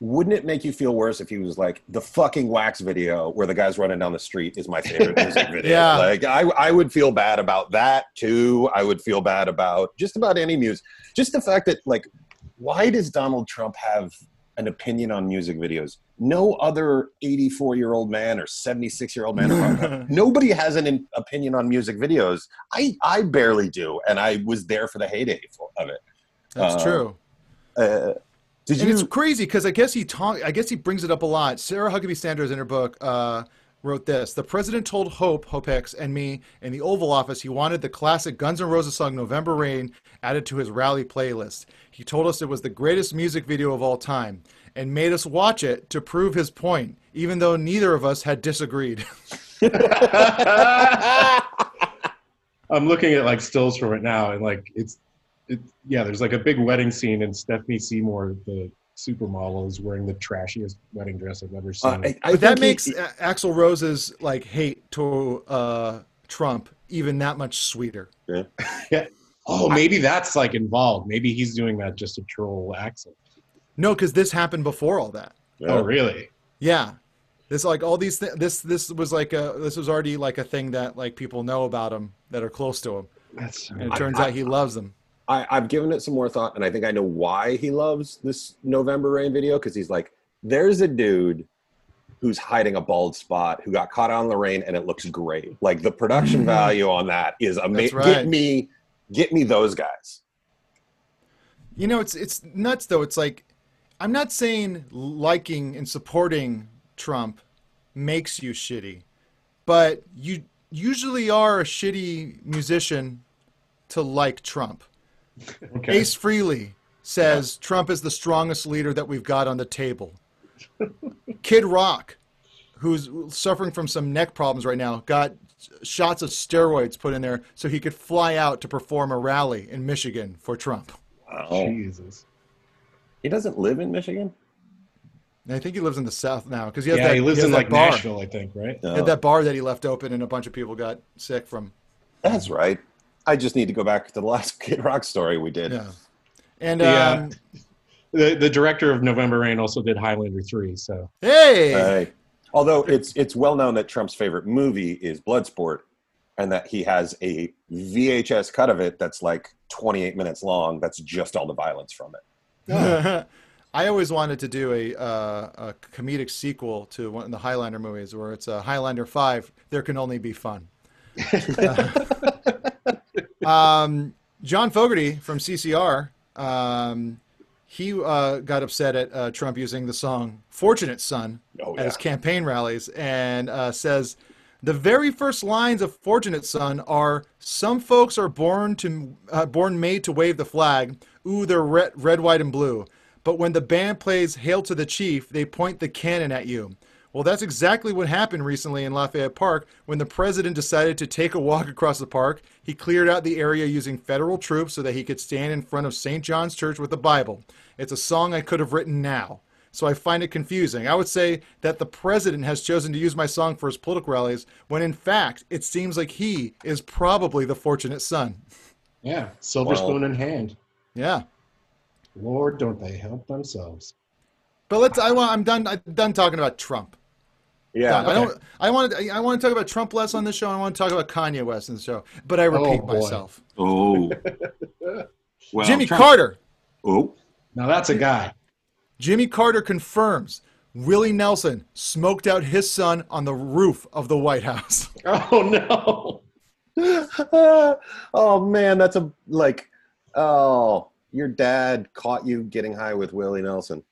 wouldn't it make you feel worse if he was like the fucking wax video where the guy's running down the street is my favorite music [laughs] video? Yeah. Like I, I would feel bad about that too. I would feel bad about just about any music. Just the fact that like, why does Donald Trump have an opinion on music videos? No other 84 year old man or 76 year old man. [laughs] nobody has an in- opinion on music videos. I, I barely do, and I was there for the heyday for, of it. That's Uh, true. Uh, did and you? it's crazy because I guess he talk, I guess he brings it up a lot. Sarah Huckabee Sanders in her book uh, wrote this: "The president told Hope, Hope Hicks, and me in the Oval Office he wanted the classic Guns N' Roses song "November Rain" added to his rally playlist. He told us it was the greatest music video of all time, and made us watch it to prove his point, even though neither of us had disagreed." [laughs] I'm looking at like stills from it now, and like it's, it yeah. There's like a big wedding scene, and Stephanie Seymour, the supermodel, is wearing the trashiest wedding dress I've ever seen. Uh, I, I but that think he- makes A- Axl Rose's like hate to uh, Trump even that much sweeter. yeah. [laughs] yeah. Oh, maybe that's like involved. Maybe he's doing that just to troll accent. No, because this happened before all that. Oh, really? Yeah, this like all these th- this this was like a this was already like a thing that like people know about him that are close to him, That's and it turns out he loves them. I, I've given it some more thought, and I think I know why he loves this November Rain video because he's like, there's a dude who's hiding a bald spot who got caught on the rain, and it looks great. Like the production mm-hmm. value on that is amazing. Right. Get me, get me those guys. You know, it's it's nuts though. It's like I'm not saying liking and supporting Trump makes you shitty, but you usually are a shitty musician to like Trump. Okay. Ace Frehley says Trump is the strongest leader that we've got on the table. Kid Rock, who's suffering from some neck problems right now, got shots of steroids put in there so he could fly out to perform a rally in Michigan for Trump. Oh, Jesus. he doesn't live in Michigan. I think he lives in the South now because he has Yeah, that, he lives has in like bar. Nashville, I think, right? He had that bar that he left open and a bunch of people got sick from. That's right. I just need to go back to the last [laughs] Kid Rock story we did. Yeah. And Yeah. um, The the director of November Rain also did Highlander three. So hey, Hey. Although it's it's well known that Trump's favorite movie is Bloodsport, and that he has a VHS cut of it that's like 28 minutes long. That's just all the violence from it. [laughs] I always wanted to do a, uh, a comedic sequel to one of the Highlander movies where it's a Highlander 5, There Can Only Be Fun. [laughs] um, John Fogerty from CCR, um, he uh, got upset at uh, Trump using the song Fortunate Son Oh, at his campaign rallies and uh, says, the very first lines of Fortunate Son are Some folks are born to uh, born made to wave the flag. Ooh, they're red, red, white, and blue. But when the band plays Hail to the Chief, they point the cannon at you. Well, that's exactly what happened recently in Lafayette Park when the president decided to take a walk across the park. He cleared out the area using federal troops so that he could stand in front of St. John's Church with the Bible. It's a song I could have written now. So I find it confusing. I would say that the president has chosen to use my song for his political rallies when in fact it seems like he is probably the fortunate son. yeah, silver Well- spoon in hand. Yeah. Lord, don't they help themselves? But let's I want I'm done I'm done talking about Trump. Yeah. Done. I don't I want to I want to talk about Trump less on this show. I want to talk about Kanye West in the show. But I oh, repeat boy. myself. Oh. [laughs] Well, Jimmy Trump- Carter. Oh. Now that's a guy. Jimmy Carter confirms Willie Nelson smoked out his son on the roof of the White House. [laughs] Oh no. [laughs] oh man, that's a like. Oh, your dad caught you getting high with Willie Nelson.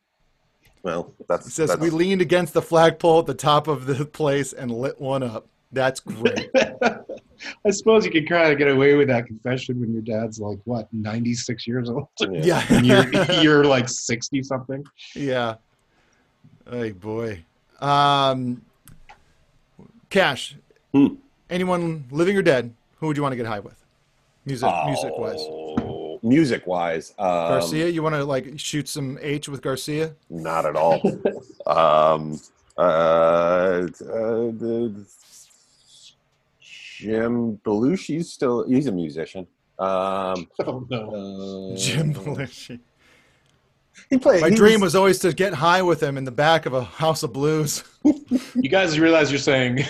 Well, that's It says that's, we leaned against the flagpole at the top of the place and lit one up. That's great. [laughs] I suppose you could kind of get away with that confession when your dad's like what, ninety six years old. [laughs] Yeah. and you're you're like sixty something. yeah. Hey boy. Um, Cash. Hmm. Anyone living or dead? Who would you want to get high with? Music, music wise. Music wise, um, Garcia, you want to like shoot some H with Garcia? Not at all. [laughs] um, uh, uh, the, Jim Belushi's still he's a musician. Um, [laughs] Oh no. Jim Belushi. He played. My he dream was always to get high with him in the back of a House of Blues. [laughs] You guys realize you're saying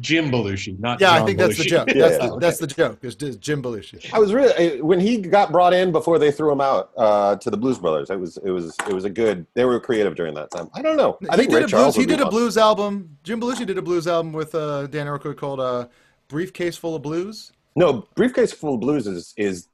Jim Belushi, not Yeah, I think that's the joke. [laughs] That's yeah. the that's the joke. Is Jim Belushi. I was really when he got brought in before they threw him out uh, to the Blues Brothers. It was it was it was a good. They were creative during that time. I don't know. I he think did Ray a blues. Charles He did a fun. blues album. Jim Belushi did a blues album with uh, Dan Aykroyd called uh, "Briefcase Full of Blues." No, Briefcase Full of Blues is is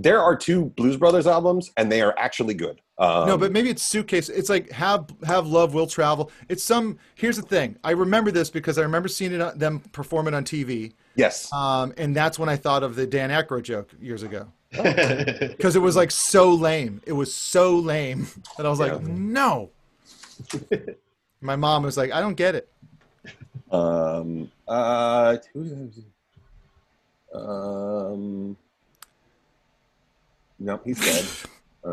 there are two Blues Brothers albums and they are actually good. Um, no, but maybe it's suitcase. It's like have have love will travel. It's some. Here's the thing. I remember this because I remember seeing it them perform it on TV. yes, Um, and that's when I thought of the Dan Aykroyd joke years ago. [laughs] Because it was like so lame. It was so lame that I was like, no. My mom was like, I don't get it. Um. Uh. Um. No, he's dead. Uh,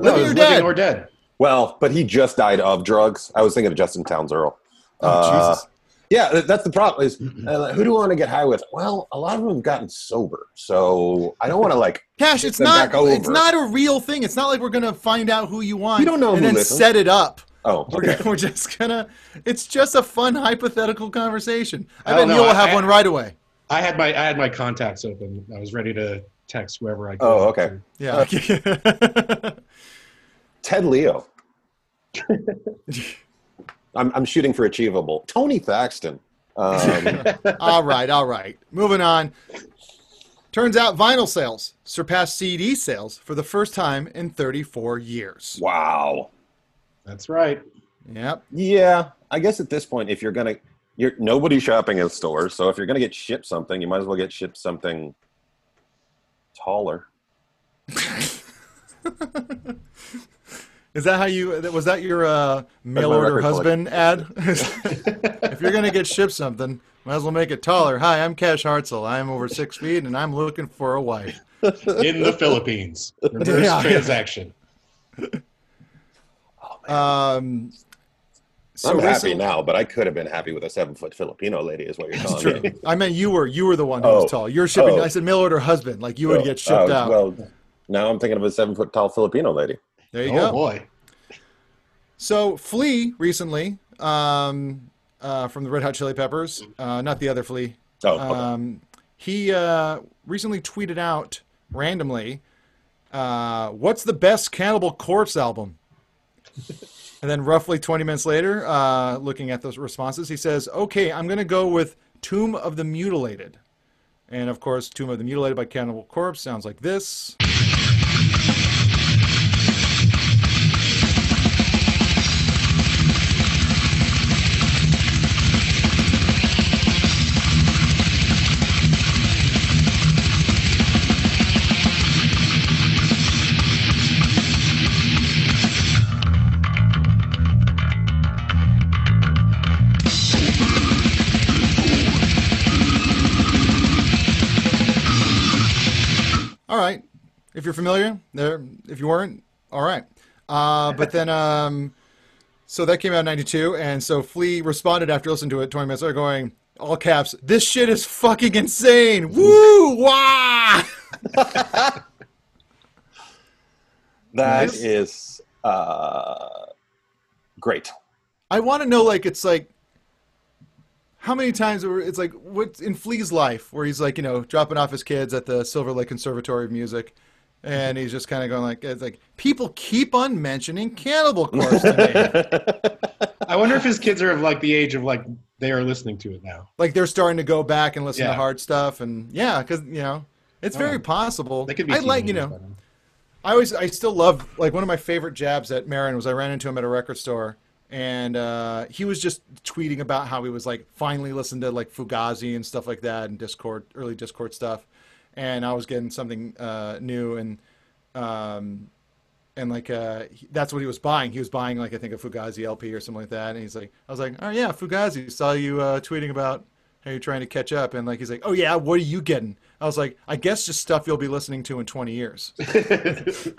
Living No, or dead? living or dead. well, but he just died of drugs. I was thinking of Justin Townes Earle. Oh, Uh, Jesus. Yeah, that's the problem. Is uh, who do I want to get high with? Well, a lot of them have gotten sober, so I don't want to like. Cash, it's not it's not a real thing. It's not like we're gonna find out who you want We don't know and who then listens. set it up. Oh, We're, okay. [laughs] we're just gonna it's just a fun hypothetical conversation. I, I bet don't know. Neil will have I- one right away. I had my I had my contacts open. I was ready to text whoever I could. Oh, okay. Yeah. Ted Leo. [laughs] I'm I'm shooting for achievable. Tony Thaxton. Um, [laughs] all right, all right. Moving on. Turns out vinyl sales surpassed CD sales for the first time in 34 years. wow. That's right. Yep. Yeah, I guess at this point, if you're gonna, you're nobody's shopping in stores, so if you're gonna get shipped something, you might as well get shipped something taller. Is that how you? Was that your uh, mail order record husband ad? [laughs] if you're gonna get shipped something, might as well make it taller. Hi, I'm Cash Hartzell. I'm over six feet, and I'm looking for a wife. In the Philippines. [laughs] Reverse Yeah. transaction. Um, so I'm happy recently- now, but I could have been happy with a seven foot Filipino lady, is what you're That's telling true. me. I meant you were you were the one who Oh. was tall. You're shipping. Oh. I said mail order husband, like you would Oh, get shipped oh, out. Well, now I'm thinking of a seven foot tall Filipino lady. there you go. oh boy. So Flea recently, um, uh, from the Red Hot Chili Peppers, uh, not the other Flea. Oh, okay. Um, he uh, recently tweeted out randomly, uh, "What's the best Cannibal Corpse album?" And then roughly 20 minutes later, uh, looking at those responses, he says, "Okay, I'm going to go with Tomb of the Mutilated." And of course, Tomb of the Mutilated by Cannibal Corpse sounds like this. All right. If you're familiar, there. If you weren't, all right. Uh, but then, um, so that came out in '92, and so Flea responded after listening to it 20 minutes later, going, all caps, "This shit is fucking insane! Woo! Wah!" [laughs] That is uh, great. I want to know, like, it's like, how many times were- it's like, what's in Flea's life, where he's like, you know, dropping off his kids at the Silver Lake Conservatory of Music, and he's just kind of going like, it's like people keep on mentioning Cannibal Corpse to me. [laughs] I wonder if his kids are of like the age of like they are listening to it now. like they're starting to go back and listen to hard stuff, and yeah, because you know, it's very Oh. possible. They could be I like, you know. I always, I still love like one of my favorite jabs at Maron was I ran into him at a record store, and uh, he was just tweeting about how he was like finally listened to like Fugazi and stuff like that, and Dischord, early Dischord stuff, and I was getting something uh, new, and um, and like uh, he- that's what he was buying. He was buying like I think a Fugazi LP or something like that, and he's like, I was like, oh yeah, Fugazi. Saw you uh, tweeting about how you're trying to catch up, and like he's like, oh yeah, what are you getting? I was like, I guess just stuff you'll be listening to in 20 years. [laughs] He's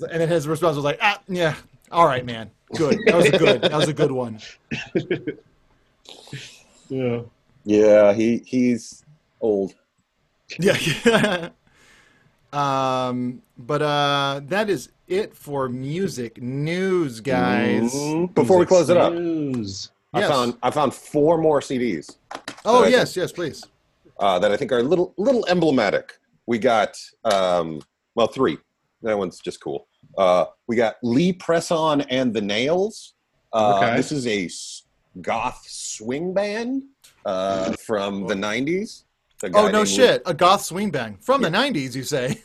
like, and then his response was like, ah, yeah, all right, man, good. That was a good. That was a good one. Yeah. Yeah, he he's old. Yeah. [laughs] um, but uh, that is it for music news, guys. Mhm. Before we close it up, News. I Yes. found I found four more CDs. Oh yes, think- yes, please. uh, that I think are a little little emblematic. We got um, well three. That one's just cool. Uh, we got Lee Presson and the Nails. Uh, Okay. This is a goth swing band uh, from the '90s. Oh no named Lee- shit, a goth swing band from the '90s, you say?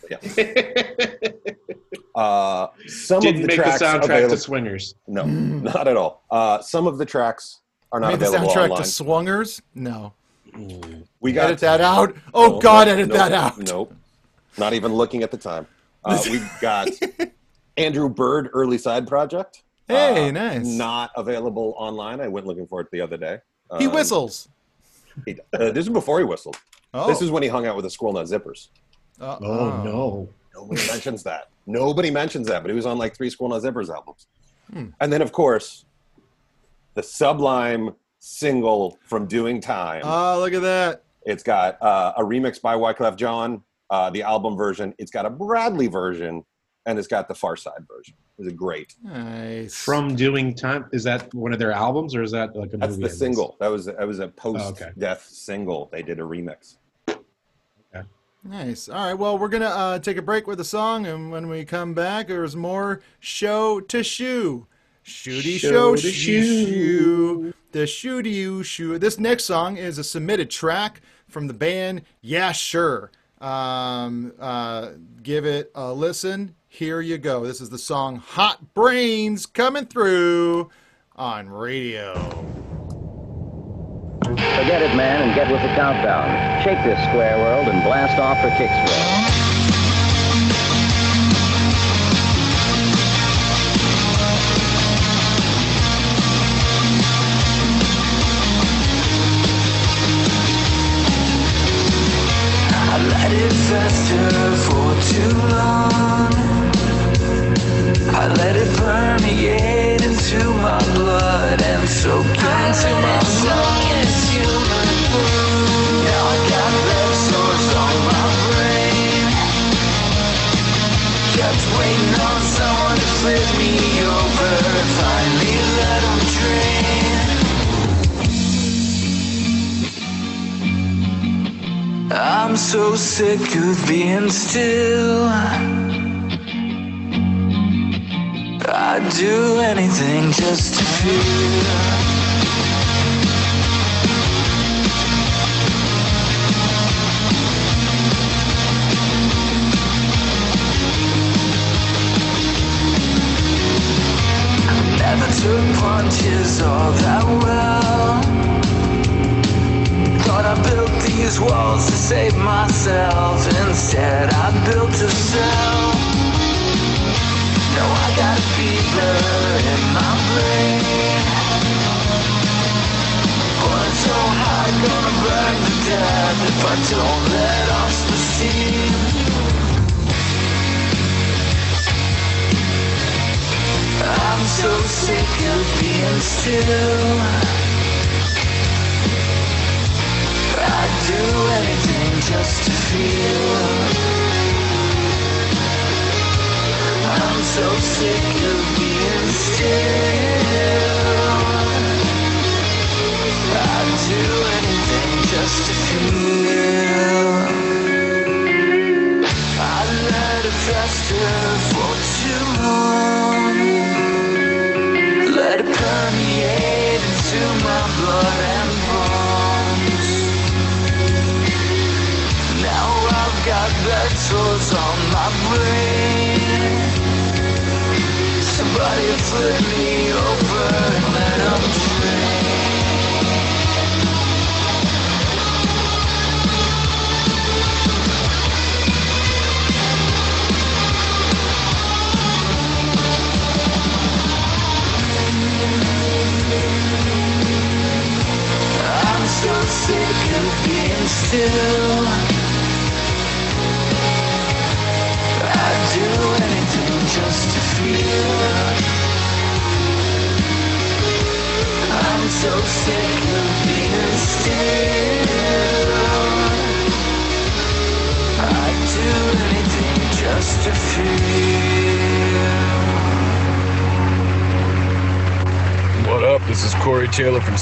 Uh, some Didn't of the make the tracks soundtrack available- to Swingers. No, not at all. Uh, some of the tracks are not Made the available soundtrack online. to Swungers? No. we got Edit that out. Oh No, God, no, edit no, that out. Nope. Not even looking at the time. Uh, we [laughs] got Andrew Bird Early Side Project. Hey, Uh, nice. Not available online. I went looking for it the other day. He Um, whistles. he- uh, this is before he whistled. Oh. This is when he hung out with the Squirrel Nut Zippers. Uh, Oh, no. Nobody mentions that. Nobody mentions that, but he was on like three Squirrel Nut Zippers albums. Hmm. And then, of course, the sublime single from Doing Time. Oh, look at that. It's got uh, a remix by Wyclef Jean, uh, the album version. It's got a Bradley version, and it's got the Far Side version. It's great. Nice. From Doing Time. Is that one of their albums or is that like a That's movie? the single. That was that was a post-death okay. single. They did a remix. Nice. All right. Well, we're gonna uh, take a break with a song, and when we come back, there's more show to shoe. Shooty show, Show to shoo, shoe. shoo. The shooty you shoe. This next song is a submitted track from the band Yeah Sure. Um, uh, give it a listen. Here you go. This is the song Hot Brains coming through on radio. Forget it, man, and get with the countdown. Shake this square world and blast off for Kicksville. Still. I'd do anything just to feel. Don't let the steam. I'm so sick of being still. I'd do anything just to feel. I'm so sick of being still.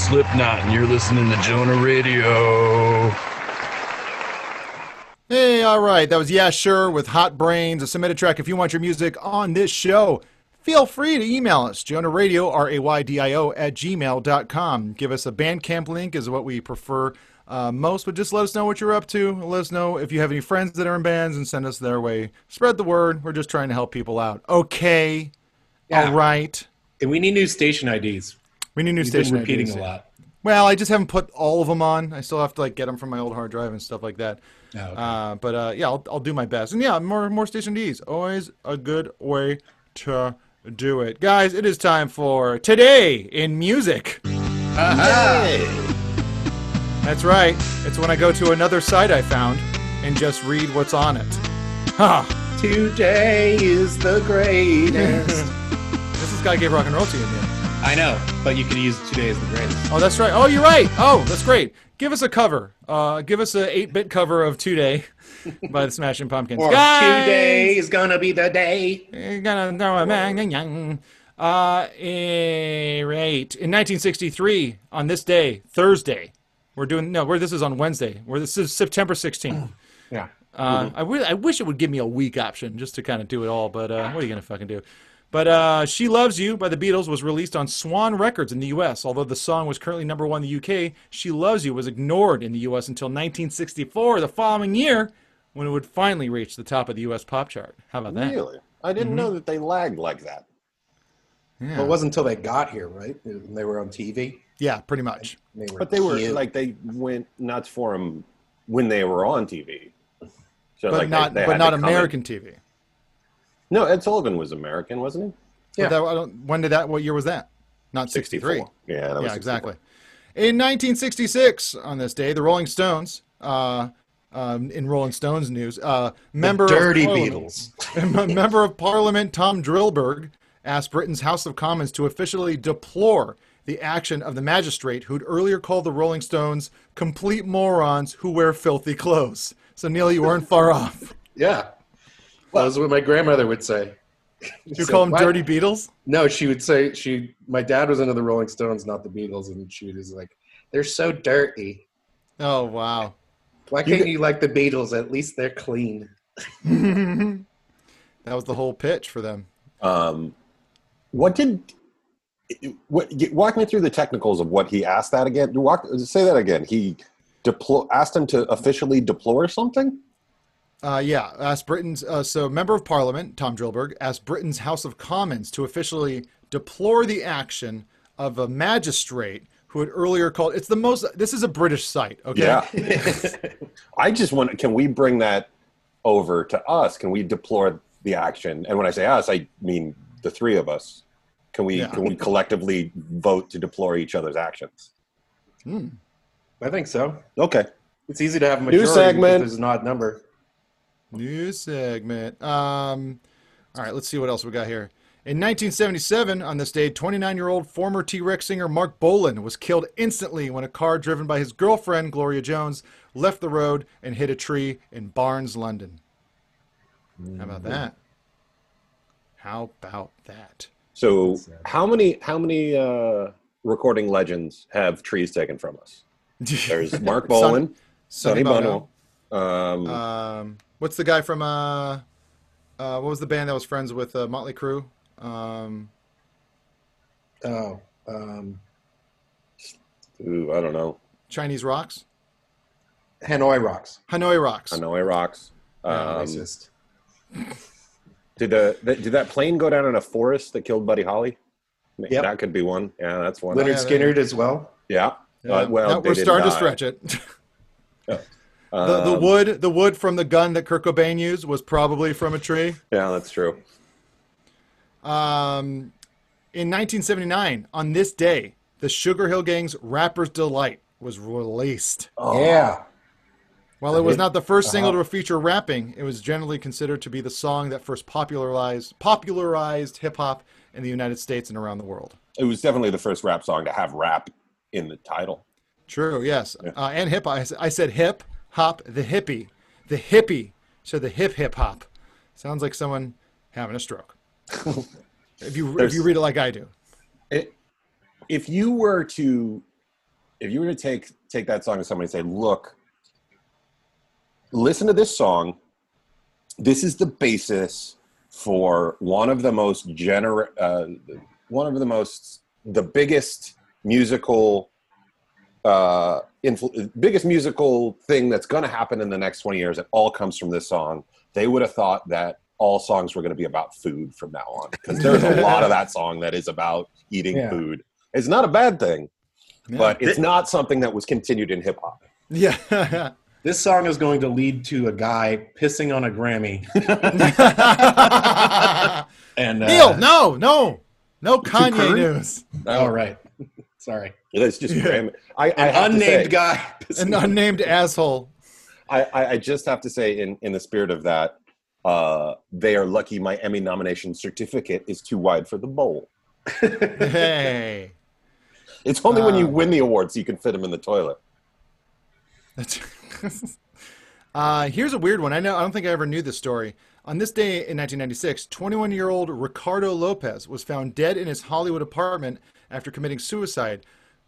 Slipknot, and you're listening to Jonah Raydio. Hey, all right. That was Yeah Sure with Hot Brains, a submitted track. If you want your music on this show, feel free to email us, Jonah Raydio, R A Y D I O, at gmail.com. Give us a Bandcamp link, is what we prefer uh, most, but just let us know what you're up to. Let us know if you have any friends that are in bands and send us their way. Spread the word. We're just trying to help people out. Okay. Yeah. All right. And we need new station IDs. We need new You've been station repeating IDs. a lot. Well, I just haven't put all of them on. I still have to like get them from my old hard drive and stuff like that. Oh, okay. uh, but uh, yeah, I'll, I'll do my best. And yeah, more more station Ds. Always a good way to do it, guys. It is time for today in music. That's right. It's when I go to another site I found and just read what's on it. Ha! Today is the greatest. [laughs] this is Guy Gave Rock and Roll to you, man. I know, but you could use today as the greatest. Oh, that's right. Oh, you're right. Oh, that's great. Give us a cover. Uh, give us an 8-bit cover of Today [laughs] by the Smashing Pumpkins. Or Guys! today is gonna be the day. You're gonna go a bang, yang. Uh, eh, right. In 1963, on this day, Thursday, we're doing no. Where this is on Wednesday. Where this is September 16th. [clears throat] Yeah. Uh, I, wi- I wish it would give me a week option just to kind of do it all, but uh, what are you gonna fucking do? But uh, "She Loves You" by the Beatles was released on Swan Records in the U.S. Although the song was currently number one in the U.K., "She Loves You" was ignored in the U.S. until 1964, the following year, when it would finally reach the top of the U.S. pop chart. How about that? Really? I didn't know that they lagged like that. Yeah. Well, it wasn't until they got here, right? When They were on TV. Yeah, pretty much. They But they were cute. like they went nuts for them when they were on TV. So but like not they but not to come in- American TV. No, Ed Sullivan was American, wasn't he? Yeah. that, I don't, when did that? What year was that? Not 63. 64. Yeah, that was yeah, 64. exactly. In 1966, on this day, the Rolling Stones, uh, um, in Rolling Stones news, uh, member Dirty of Parliament, [laughs] member of Parliament Tom Driberg asked Britain's House of Commons to officially deplore the action of the magistrate who'd earlier called the Rolling Stones complete morons who wear filthy clothes. So Neil, you weren't far off. Yeah. Well, that was what my grandmother would say. You call them dirty Beatles? No, she would say she. My dad was into the Rolling Stones, not the Beatles, and she was like, "They're so dirty. Oh wow! Why can't you like the Beatles? At least they're clean." [laughs] That was the whole pitch for them. Um, what did what? get- Walk me through the technicals of what he asked that again. Walk, say that again. He deplo- asked him to officially deplore something. Uh, yeah, asked Britain's uh, so member of Parliament Tom Driberg asked Britain's House of Commons to officially deplore the action of a magistrate who had earlier called. It's the most. This is a British site. Okay. Yeah. [laughs] [laughs] I just want. Can we bring that over to us? Can we deplore the action? And when I say us, I mean the three of us. Can we? Yeah. Can we collectively vote to deplore each other's actions? Hmm. I think so. Okay. It's easy to have a New majority segment. because there's an odd number. New segment. Um, all right, let's see what else we got here. In 1977, on this day, 29 year old former T Rex singer Marc Bolan was killed instantly when a car driven by his girlfriend, Gloria Jones, left the road and hit a tree in Barnes, London. How about that? How about that? So how many how many uh, recording legends have trees taken from us? [laughs] There's Marc Bolan, Sonny Sonny Bono. Um, Um, what's the guy from, uh, uh, what was the band that was friends with uh, Motley Crue? Um, Oh, um, ooh, I don't know. Chinese Rocks? Hanoi Rocks. Hanoi Rocks. Hanoi Rocks. Yeah, Um, racist. Did the, the did that plane go down in a forest that killed Buddy Holly? Yep. That could be one. Yeah, that's one. Lynyrd yeah, Skynyrd as well. Yeah. Yeah. Uh, well, Now they we're didn't starting to stretch it. The, the Um, wood, the wood from the gun that Kurt Cobain used was probably from a tree. Yeah, that's true. Um, in 1979, on this day, the Sugarhill Gang's "Rapper's Delight" was released. Oh. Yeah. While it was not the 1st single Uh-huh. to feature rapping, it was generally considered to be the song that first popularized popularized hip hop in the United States and around the world. It was definitely the first rap song to have rap in the title. True, yes, uh, and hip I, I s- I said hip hop, the hippie, the hippie. So the hip hip hop sounds like someone having a stroke. [laughs] if you if you read it like I do, It, if you were to, if you were to take take that song to somebody and say, "Look, listen to this song. This is the basis for one of the most gener, uh, one of the most, the biggest musical, uh, influ- biggest musical thing that's going to happen in the next twenty years. It all comes from this song." They would have thought that all songs were going to be about food from now on because there's a lot of that song that is about eating Yeah. food. It's not a bad thing, Yeah. but it's not something that was continued in hip hop. yeah. [laughs] This song is going to lead to a guy pissing on a Grammy. [laughs] and uh, Neil, no, no, no Kanye news. All right. Sorry. It's just Grammy. I, I An have unnamed say- guy. [laughs] An unnamed asshole. I, I, I just have to say, in, in the spirit of that, uh, they are lucky my Emmy nomination certificate is too wide for the bowl. [laughs] Hey. It's only when you Um, win the awards you can fit them in the toilet. That's [laughs] uh, here's a weird one. I know I don't think I ever knew this story. On this day in 1996, 21-year-old Ricardo Lopez was found dead in his Hollywood apartment after committing suicide.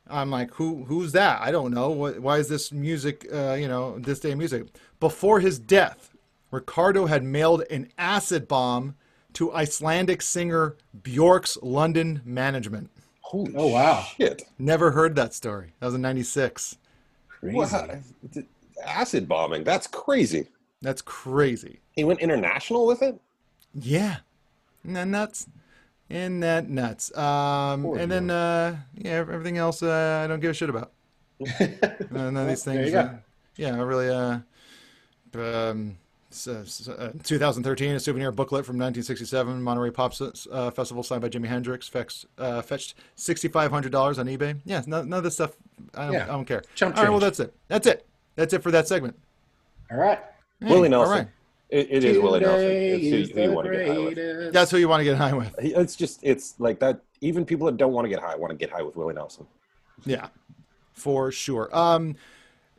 I'm like, who who's that? I don't know. What, why is this music? Uh, you know, this day of music. Before his death, Ricardo had mailed an acid bomb to Icelandic singer Bjork's London management. Holy Oh, wow. shit! Never heard that story. That was in '96. Crazy. What? Acid bombing. That's crazy. That's crazy. He went international with it. Yeah. Isn't that nuts? Isn't that nuts? Um, Poor and then, uh, yeah, everything else uh, I don't give a shit about. [laughs] None of these There you things. go. Uh, yeah, I really. Uh, um, s- s- uh, 2013, a souvenir booklet from 1967, Monterey Pop uh, Festival signed by Jimi Hendrix, fetched, uh, fetched $6,500 on eBay. Yeah, none, none of this stuff, I don't, Yeah. I don't care. Chump All right, well, that's it. That's it. That's it for that segment. All right. Hey, Willie Nelson. All right. It, it is Willie Nelson. Today It's is who, who you want to get high with. That's who you want to get high with. It's just it's like that. Even people that don't want to get high want to get high with Willie Nelson. Yeah, for sure. Um,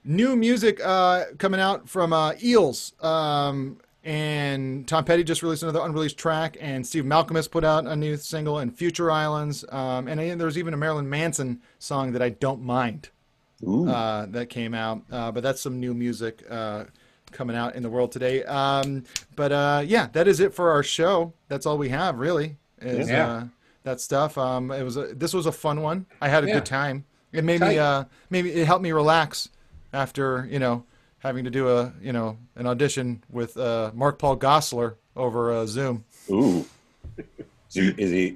new music uh, coming out from uh, Eels. Um, and Tom Petty just released another unreleased track, and Steve Malkmus has put out a new single, and Future Islands. Um, and then there's even a Marilyn Manson song that I don't mind uh, that came out. Uh, but that's some new music uh, coming out in the world today. Um, but uh, yeah, that is it for our show. That's all we have, really. Is, Yeah. Uh, that stuff. Um, it was a, this was a fun one. I had a Yeah. good time. It made me uh, maybe it helped me relax after you know having to do a you know an audition with uh, Mark Paul Gosselaar over uh, Zoom. Ooh, [laughs] is he